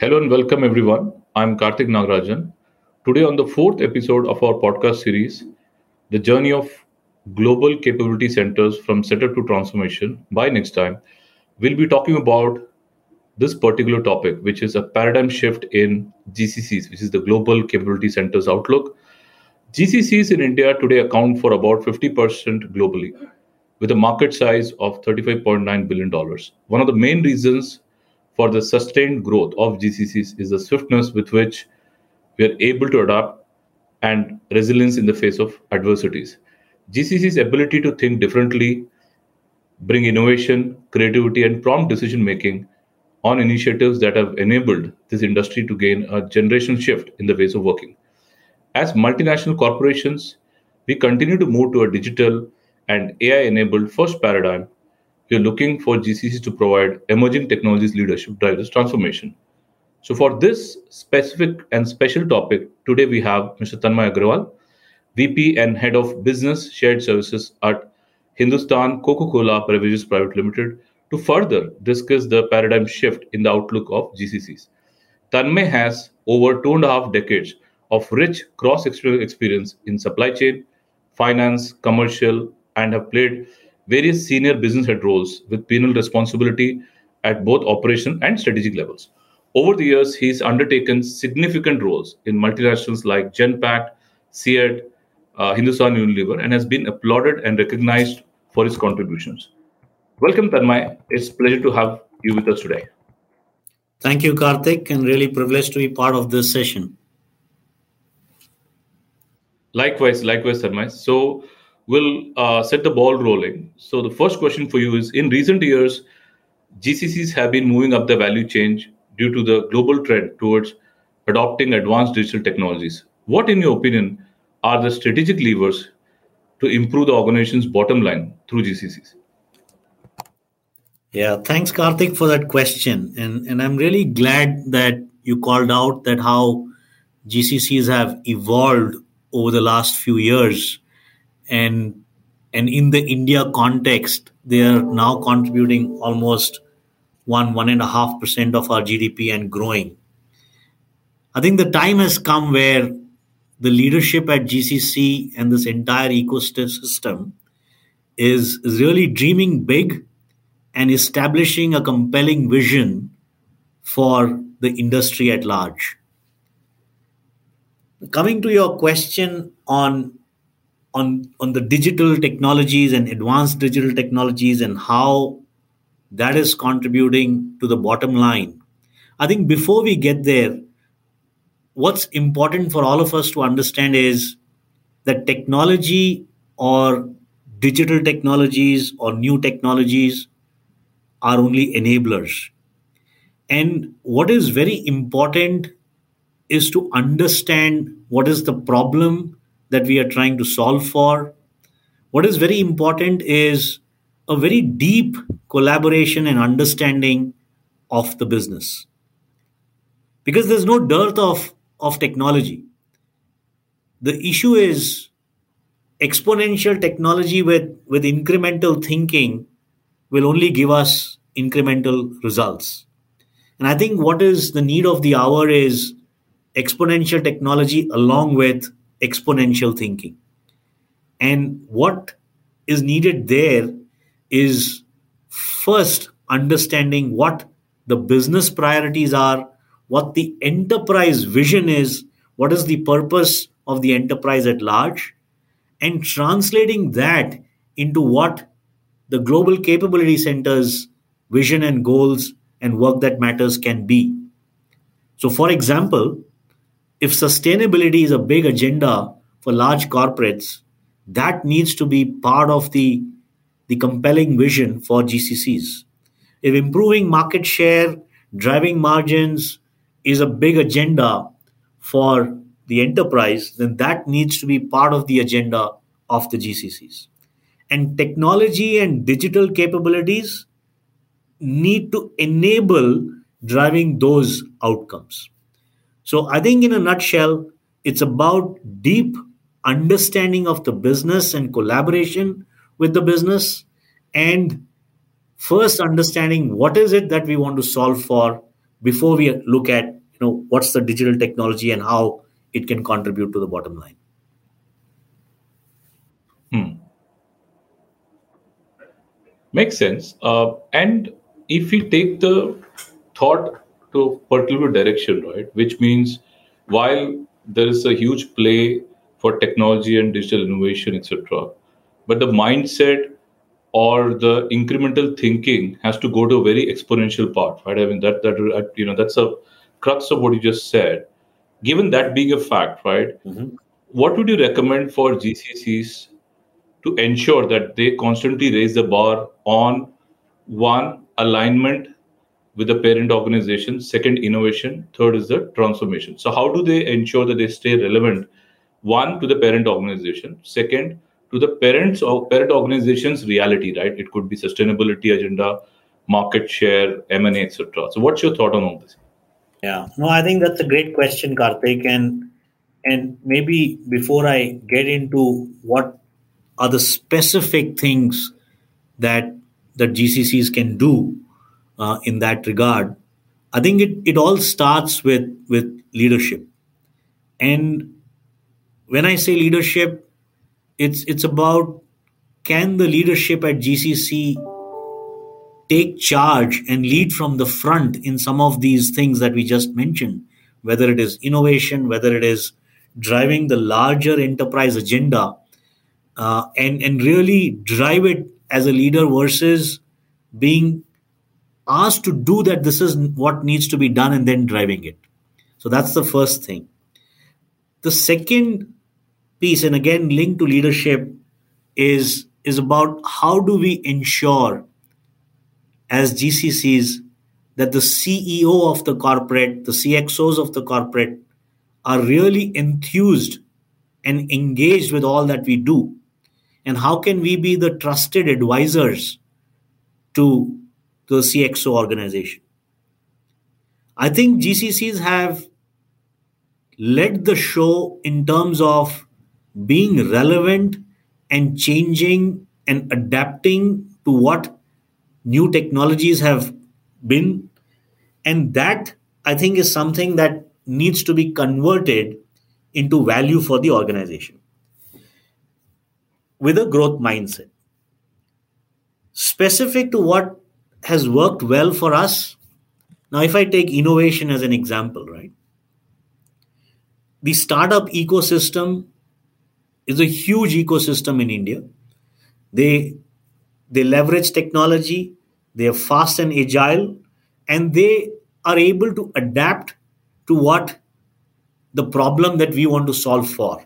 Hello and welcome everyone. I'm Karthik Nagarajan. Today, on the fourth episode of our podcast series, The Journey of Global Capability Centers from Setup to Transformation by next time, we'll be talking about this particular topic, which is a paradigm shift in GCCs, which is the Global Capability Centers Outlook. GCCs in India today account for about 50% globally, with a market size of $35.9 billion. One of the main reasons for the sustained growth of GCCs is the swiftness with which we are able to adapt and resilience in the face of adversities. GCC's ability to think differently, bring innovation, creativity, and prompt decision making on initiatives that have enabled this industry to gain a generational shift in the ways of working. As multinational corporations, we continue to move to a digital and AI enabled first paradigm we are looking for GCCs to provide emerging technologies leadership drive this transformation. So, for this specific and special topic, today we have Mr. Tanmay Agarwal, VP and Head of Business Shared Services at Hindustan Coca Cola Beverages Private Limited, to further discuss the paradigm shift in the outlook of GCCs. Tanmay has over two and a half decades of rich cross experience in supply chain, finance, commercial, and have played various senior business head roles with P&L responsibility at both operation and strategic levels. Over the years, he's undertaken significant roles in multinationals like Genpact, CEAT, uh, Hindustan Unilever, and has been applauded and recognized for his contributions. Welcome, Tanmay. It's a pleasure to have you with us today. Thank you, Karthik, and really privileged to be part of this session. Likewise, likewise, Tanmay. So, we'll uh, set the ball rolling. So the first question for you is: In recent years, GCCs have been moving up the value chain due to the global trend towards adopting advanced digital technologies. What, in your opinion, are the strategic levers to improve the organization's bottom line through GCCs? Yeah, thanks, Karthik, for that question. And, and I'm really glad that you called out that how GCCs have evolved over the last few years and and in the India context, they are now contributing almost one one and a half percent of our GDP and growing. I think the time has come where the leadership at GCC and this entire ecosystem is, is really dreaming big and establishing a compelling vision for the industry at large. Coming to your question on on on the digital technologies and advanced digital technologies and how that is contributing to the bottom line. I think before we get there what's important for all of us to understand is that technology or digital technologies or new technologies are only enablers. And what is very important is to understand what is the problem that we are trying to solve for. What is very important is a very deep collaboration and understanding of the business. Because there's no dearth of, of technology. The issue is exponential technology with, with incremental thinking will only give us incremental results. And I think what is the need of the hour is exponential technology along with exponential thinking. And what is needed there is first understanding what the business priorities are, what the enterprise vision is, what is the purpose of the enterprise at large, and translating that into what the global capability centers vision and goals and work that matters can be. So, for example, if sustainability is a big agenda for large corporates, that needs to be part of the, the compelling vision for GCCs. If improving market share, driving margins is a big agenda for the enterprise, then that needs to be part of the agenda of the GCCs. And technology and digital capabilities need to enable driving those outcomes. So I think, in a nutshell, it's about deep understanding of the business and collaboration with the business and first understanding what is it that we want to solve for before we look at you know what's the digital technology and how it can contribute to the bottom line. Hmm. Makes sense. Uh, and if we take the thought to particular direction, right, which means while there is a huge play for technology and digital innovation, etc., but the mindset or the incremental thinking has to go to a very exponential part, right? I mean that that you know that's a crux of what you just said. Given that being a fact, right? Mm-hmm. What would you recommend for GCCs to ensure that they constantly raise the bar on one alignment with the parent organization. Second innovation. Third is the transformation. So how do they ensure that they stay relevant? One to the parent organization. Second to the parents or parent organization's reality right? It could be sustainability agenda market share m&a etc so what's your thought on all this? Yeah. No i think that's a great question karthik. And and maybe before i get into what are the specific things that that GCCs can do uh, in that regard. I think it, it all starts with with leadership, and when I say leadership, it's it's about can the leadership at GCC take charge and lead from the front in some of these things that we just mentioned, whether it is innovation, whether it is driving the larger enterprise agenda uh, and and really drive it as a leader versus being asked to do that this is what needs to be done and then driving it. So that's the first thing. The second piece and again linked to leadership is is about how do we ensure as gccs that the ceo of the corporate the cxos of the corporate are really enthused and engaged with all that we do. And how can we be the trusted advisors to the CXO organization? I think GCCs have led the show in terms of being relevant and changing and adapting to what new technologies have been. And that, I think, is something that needs to be converted into value for the organization with a growth mindset. Specific to what has worked well for us. Now, if I take innovation as an example, right? The startup ecosystem is a huge ecosystem in India. They they leverage technology, they are fast and agile, and they are able to adapt to what the problem that we want to solve for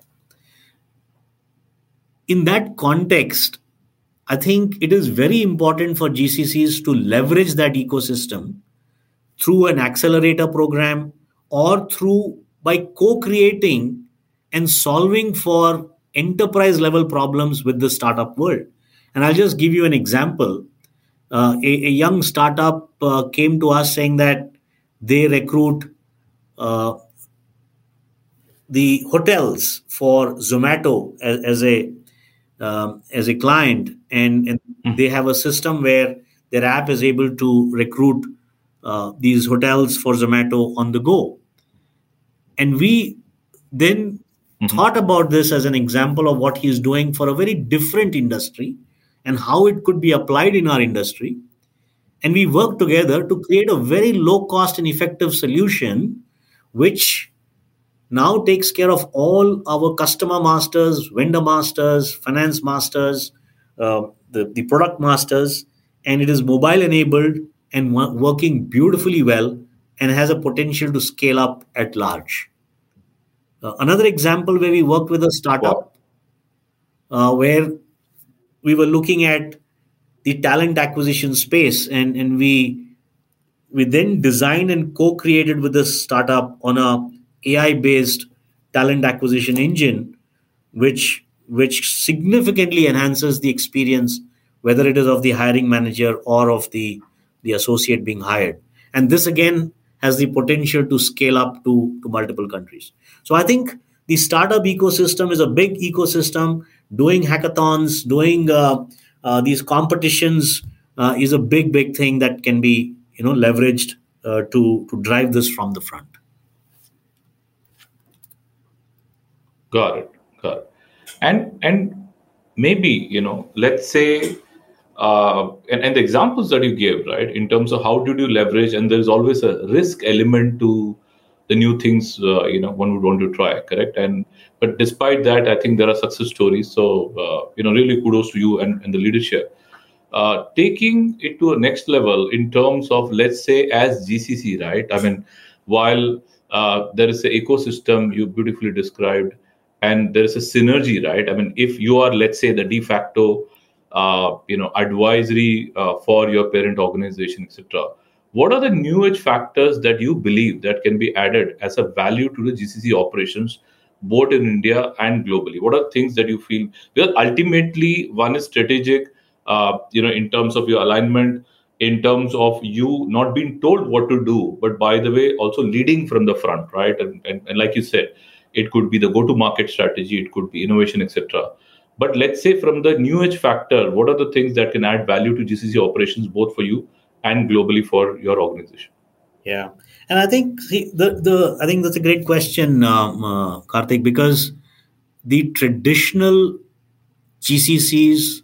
in that context, I think it is very important for GCCs to leverage that ecosystem through an accelerator program or through by co creating and solving for enterprise level problems with the startup world. And I'll just give you an example. Uh, a, a, young startup uh, came to us saying that they recruit uh, the hotels for Zomato as, as a um, as a client, and, and mm. they have a system where their app is able to recruit uh, these hotels for Zomato on the go. And we then mm-hmm. thought about this as an example of what he's doing for a very different industry and how it could be applied in our industry. And we worked together to create a very low cost and effective solution, which now takes care of all our customer masters, vendor masters, finance masters, uh, the, the product masters, and it is mobile enabled and working beautifully well and has a potential to scale up at large. Uh, another example where we worked with a startup uh, where we were looking at the talent acquisition space and, and we we then designed and co-created with this startup on a AI based talent acquisition engine, which which significantly enhances the experience, whether it is of the hiring manager or of the, the associate being hired. And this again has the potential to scale up to, to multiple countries. So I think the startup ecosystem is a big ecosystem. Doing hackathons, doing uh, uh, these competitions uh, is a big, big thing that can be you know leveraged uh, to to drive this from the front. Got it. Got it. And and maybe you know, let's say, uh, and, and the examples that you gave, right, in terms of how did you leverage, and there's always a risk element to the new things uh, you know one would want to try correct? And but despite that i think there are success stories. So uh, you know really kudos to you and, and the leadership. Uh, taking it to a next level in terms of let's say as gcc right? I mean while uh, there is an ecosystem you beautifully described and there is a synergy right? I mean if you are let's say the de facto uh, you know advisory uh, for your parent organization etc what are the new age factors that you believe that can be added as a value to the gcc operations both in india and globally? What are things that you feel? Because ultimately one is strategic uh, you know, in terms of your alignment, in terms of you not being told what to do, but by the way, also leading from the front, right? And, and, and like you said, it could be the go-to-market strategy, it could be innovation, etc. But let's say from the new age factor, what are the things that can add value to GCC operations, both for you and globally for your organization? Yeah, and I think the the I think that's a great question, um, uh, Karthik, because the traditional GCCs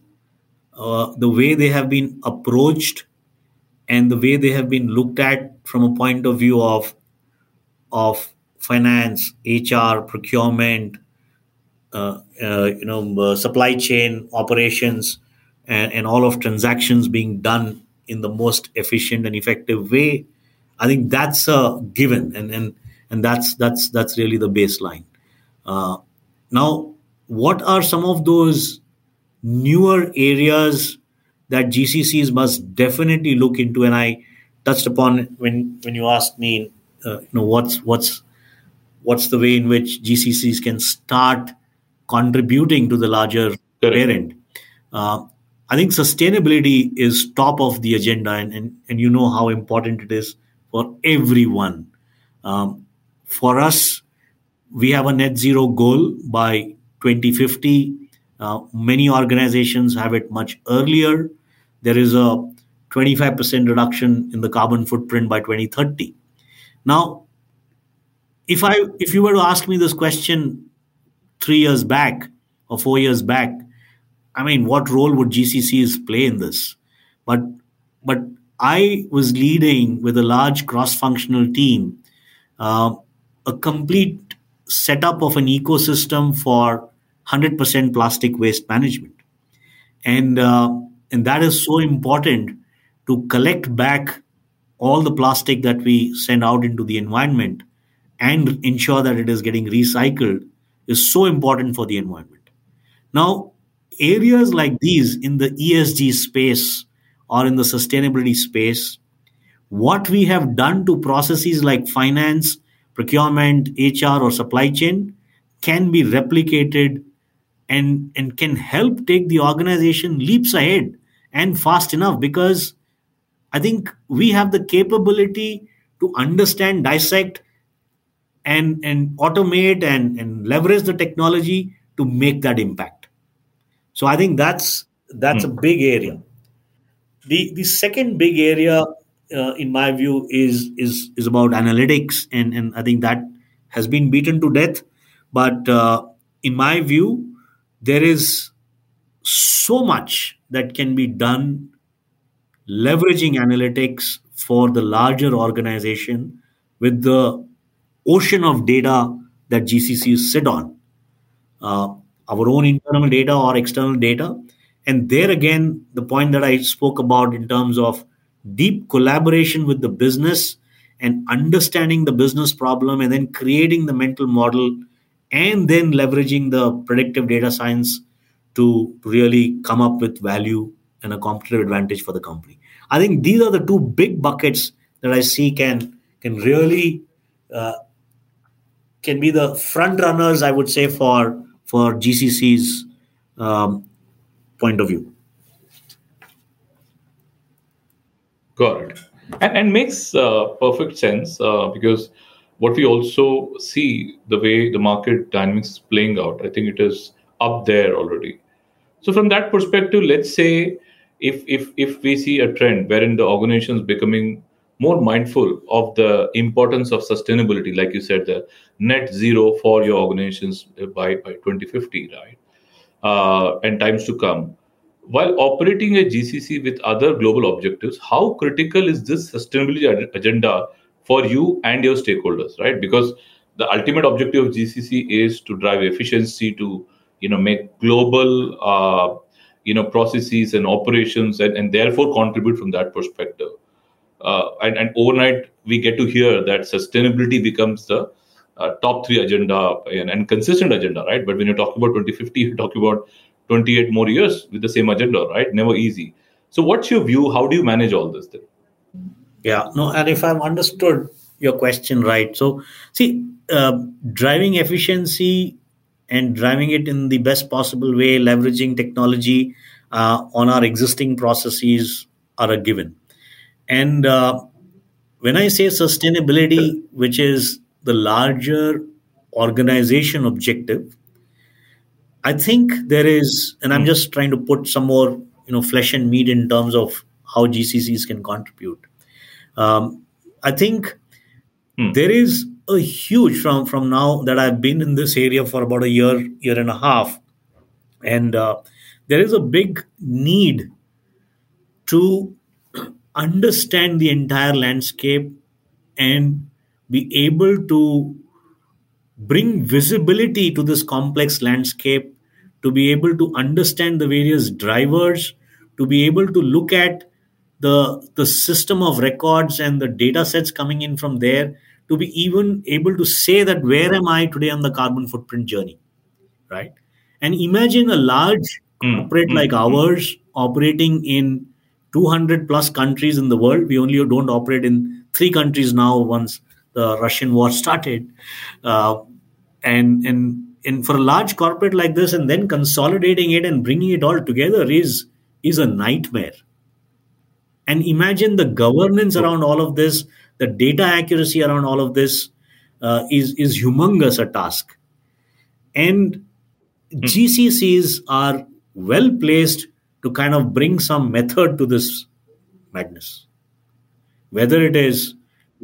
uh, the way they have been approached and the way they have been looked at from a point of view of of finance, HR, procurement, uh, uh, you know, uh, supply chain operations, and, and, all of transactions being done in the most efficient and effective way. I think that's a given, and and and that's that's that's really the baseline. Uh, now, what are some of those newer areas that GCCs must definitely look into. And I touched upon when when you asked me, uh, you know, what's what's what's the way in which GCCs can start contributing to the larger Correct. parent. Uh, I think sustainability is top of the agenda, and, and, and you know how important it is for everyone. Um, for us, we have a net zero goal by 2050 uh, many organizations have it much earlier. There is a 25% reduction in the carbon footprint by 2030. Now, if I if you were to ask me this question three years back or four years back, I mean, what role would GCCs play in this? But but I was leading with a large cross-functional team uh, a complete setup of an ecosystem for 100% plastic waste management. And, uh, and that is so important to collect back all the plastic that we send out into the environment and ensure that it is getting recycled is so important for the environment. Now, areas like these in the ESG space or in the sustainability space, what we have done to processes like finance, procurement, HR, or supply chain can be replicated and and can help take the organization leaps ahead and fast enough because i think we have the capability to understand dissect and and automate and and leverage the technology to make that impact. So i think that's that's mm. a big area. The the second big area uh, in my view is is is about analytics and and i think that has been beaten to death. But uh, in my view there is so much that can be done leveraging analytics for the larger organization with the ocean of data that GCCs sit on, uh, our own internal data or external data. And there again, the point that I spoke about in terms of deep collaboration with the business and understanding the business problem and then creating the mental model and then leveraging the predictive data science to really come up with value and a competitive advantage for the company. I think these are the two big buckets that I see can can really uh, can be the front runners. I would say for for GCC's um, point of view. Got it, and, and makes uh, perfect sense uh, because what we also see the way the market dynamics is playing out i think it is up there already so from that perspective let's say if if if we see a trend wherein the organization is becoming more mindful of the importance of sustainability, like you said, the net zero for your organizations by, by 2050, right? Uh, and times to come. While operating a GCC with other global objectives, how critical is this sustainability agenda for you and your stakeholders, right? Because the ultimate objective of GCC is to drive efficiency, to you know make global uh, you know processes and operations, and, and therefore contribute from that perspective uh, and, and overnight we get to hear that sustainability becomes the uh, top three agenda and, and, consistent agenda, right? But when you talk about 2050, you talk about 28 more years with the same agenda, right? Never easy. So, what's your view? How do you manage all this thing? Yeah, no, and if I've understood your question right, so see, uh, driving efficiency and driving it in the best possible way, leveraging technology uh, on our existing processes are a given and uh, when I say sustainability, which is the larger organization objective, I think there is, and I'm just trying to put some more, you know, flesh and meat in terms of how GCCs can contribute. Um, I think hmm. there is a huge from from now that I've been in this area for about a year, year and a half, and uh, there is a big need to understand the entire landscape and be able to bring visibility to this complex landscape, to be able to understand the various drivers, to be able to look at the, the system of records and the data sets coming in from there, to be even able to say that where am I today on the carbon footprint journey, right? And imagine a large hmm. corporate mm, like mm, ours operating in 200 plus countries in the world. We only don't operate in three countries now once the Russian war started. Uh, and, and, and for a large corporate like this, and then consolidating it and bringing it all together is, is a nightmare. And imagine the governance around all of this, the data accuracy around all of this uh, is, is humongous a task. And hmm. GCCs are well placed to kind of bring some method to this madness. Whether it is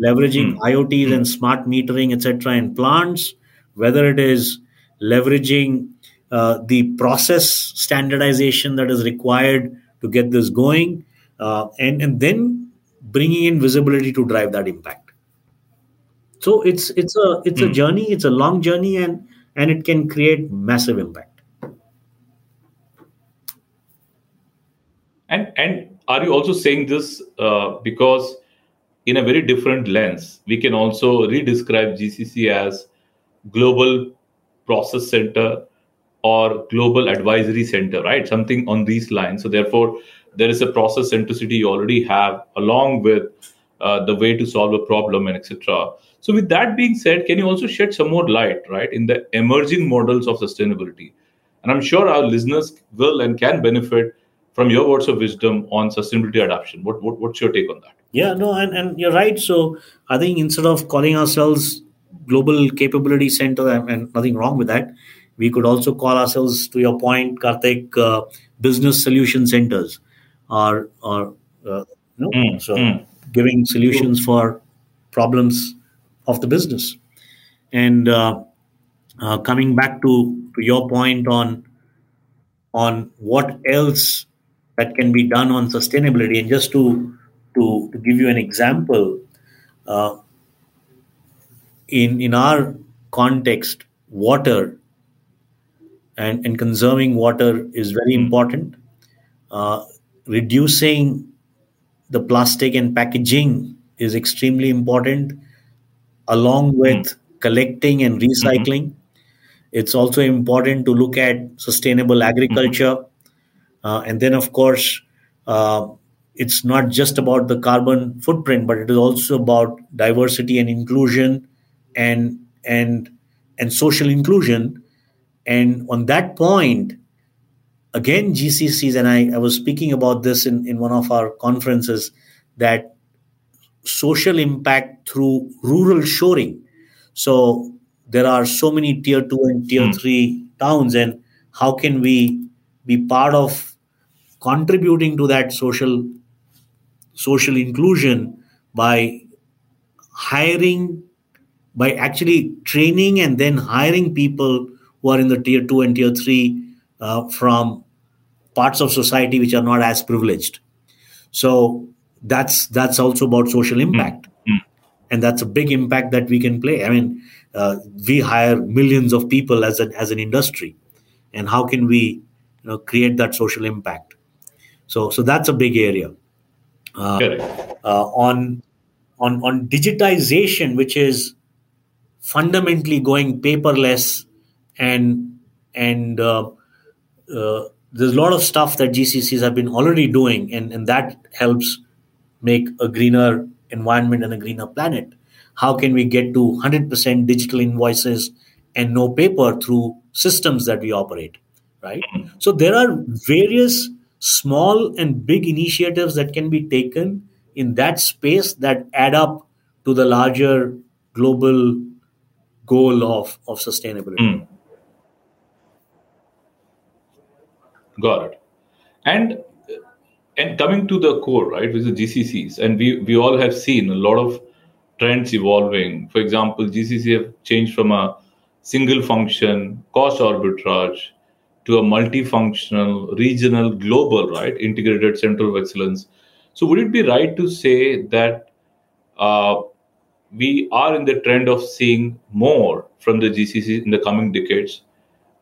leveraging mm. IoTs mm. and smart metering, etc., in plants, whether it is leveraging uh, the process standardization that is required to get this going, uh, and and then bringing in visibility to drive that impact. So it's it's a it's mm. a hmm. journey. It's a long journey, and and it can create massive impact. And and are you also saying this uh, because in a very different lens, we can also redescribe GCC as global process center or global advisory center, right? Something on these lines. So therefore, there is a process centricity you already have along with uh, the way to solve a problem and etc. So with that being said, can you also shed some more light, right, in the emerging models of sustainability? And I'm sure our listeners will and can benefit from your words of wisdom on sustainability adoption. What, what what's your take on that? Yeah, no, and, and you're right. So I think instead of calling ourselves global capability center, and nothing wrong with that, we could also call ourselves, to your point, Karthik, uh, business solution centers, or or uh, no, mm, so mm. giving solutions for problems of the business. And uh, uh, coming back to, to your point on on what else that can be done on sustainability. And just to to, to give you an example, uh, in in our context, water and, and conserving water is very hmm. important. Uh, reducing the plastic and packaging is extremely important, along hmm. with mm. collecting and recycling. Mm-hmm. It's also important to look at sustainable agriculture. Mm-hmm and then, of course, uh, it's not just about the carbon footprint, but it is also about diversity and inclusion and and and social inclusion. And on that point, again, GCCs, and I, I was speaking about this in, in one of our conferences, that social impact through rural shoring. So there are so many tier two and tier mm. three towns, and how can we be part of contributing to that social social inclusion by hiring, by actually training and then hiring people who are in the tier two and tier three uh, from parts of society which are not as privileged. So that's that's also about social impact, mm-hmm. and that's a big impact that we can play. I mean, uh, we hire millions of people as an as an industry, and how can we you know create that social impact? So so that's a big area. Uh, uh, on on on digitization, which is fundamentally going paperless and and uh, uh, there's a lot of stuff that GCCs have been already doing, and, and that helps make a greener environment and a greener planet. How can we get to 100% digital invoices and no paper through systems that we operate, right? So there are various small and big initiatives that can be taken in that space that add up to the larger global goal of, of sustainability. Mm. Got it. And and coming to the core, right, with the GCCs, and we we all have seen a lot of trends evolving. For example, GCC have changed from a single function cost arbitrage to a multifunctional, regional, global, right, integrated center of excellence. So, would it be right to say that uh, we are in the trend of seeing more from the GCC in the coming decades?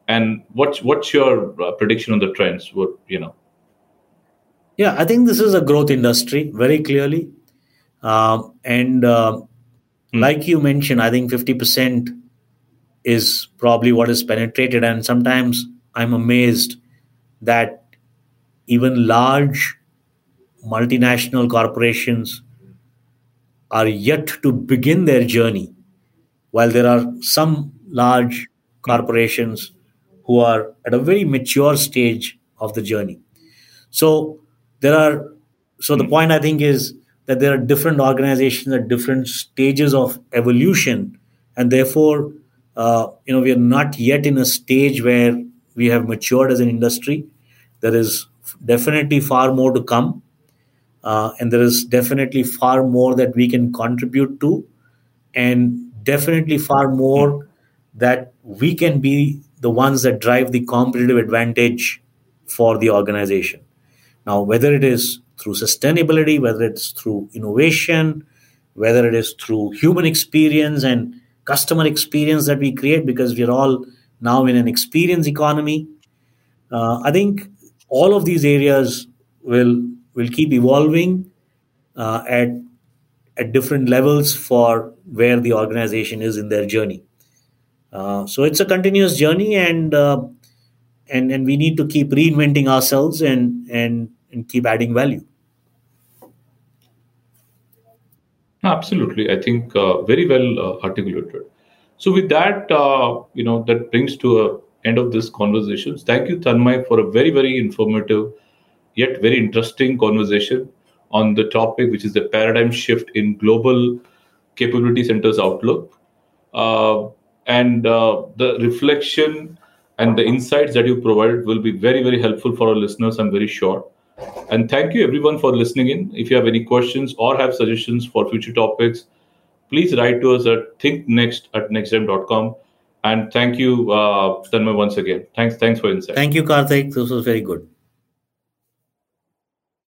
And what's what's your uh, prediction on the trends? What you know? Yeah, I think this is a growth industry very clearly, uh, and uh, mm. like you mentioned, I think fifty percent is probably what is penetrated, and sometimes I'm amazed that even large multinational corporations are yet to begin their journey, while there are some large corporations who are at a very mature stage of the journey. So there are so the point I think is that there are different organizations at different stages of evolution, and therefore, uh, you know, we are not yet in a stage where we have matured as an industry. There is definitely far more to come, uh, and there is definitely far more that we can contribute to, and definitely far more that we can be the ones that drive the competitive advantage for the organization. Now, whether it is through sustainability, whether it's through innovation, whether it is through human experience and customer experience that we create, because we're all now in an experience economy, uh, I think all of these areas will will keep evolving uh, at at different levels for where the organization is in their journey. Uh, so it's a continuous journey, and uh, and and we need to keep reinventing ourselves and and and keep adding value. Absolutely, I think uh, very well uh, articulated. So with that, uh, you know, that brings to a end of this conversation. Thank you, Tanmay, for a very very informative yet very interesting conversation on the topic, which is the paradigm shift in global capability centers outlook. Uh, and uh, the reflection and the insights that you provided will be very very helpful for our listeners i'm very sure and thank you everyone for listening in if you have any questions or have suggestions for future topics please write to us at thinknext at nextgem.com and thank you uh, Tanmay once again. Thanks thanks for insight. Thank you karthik. This was very good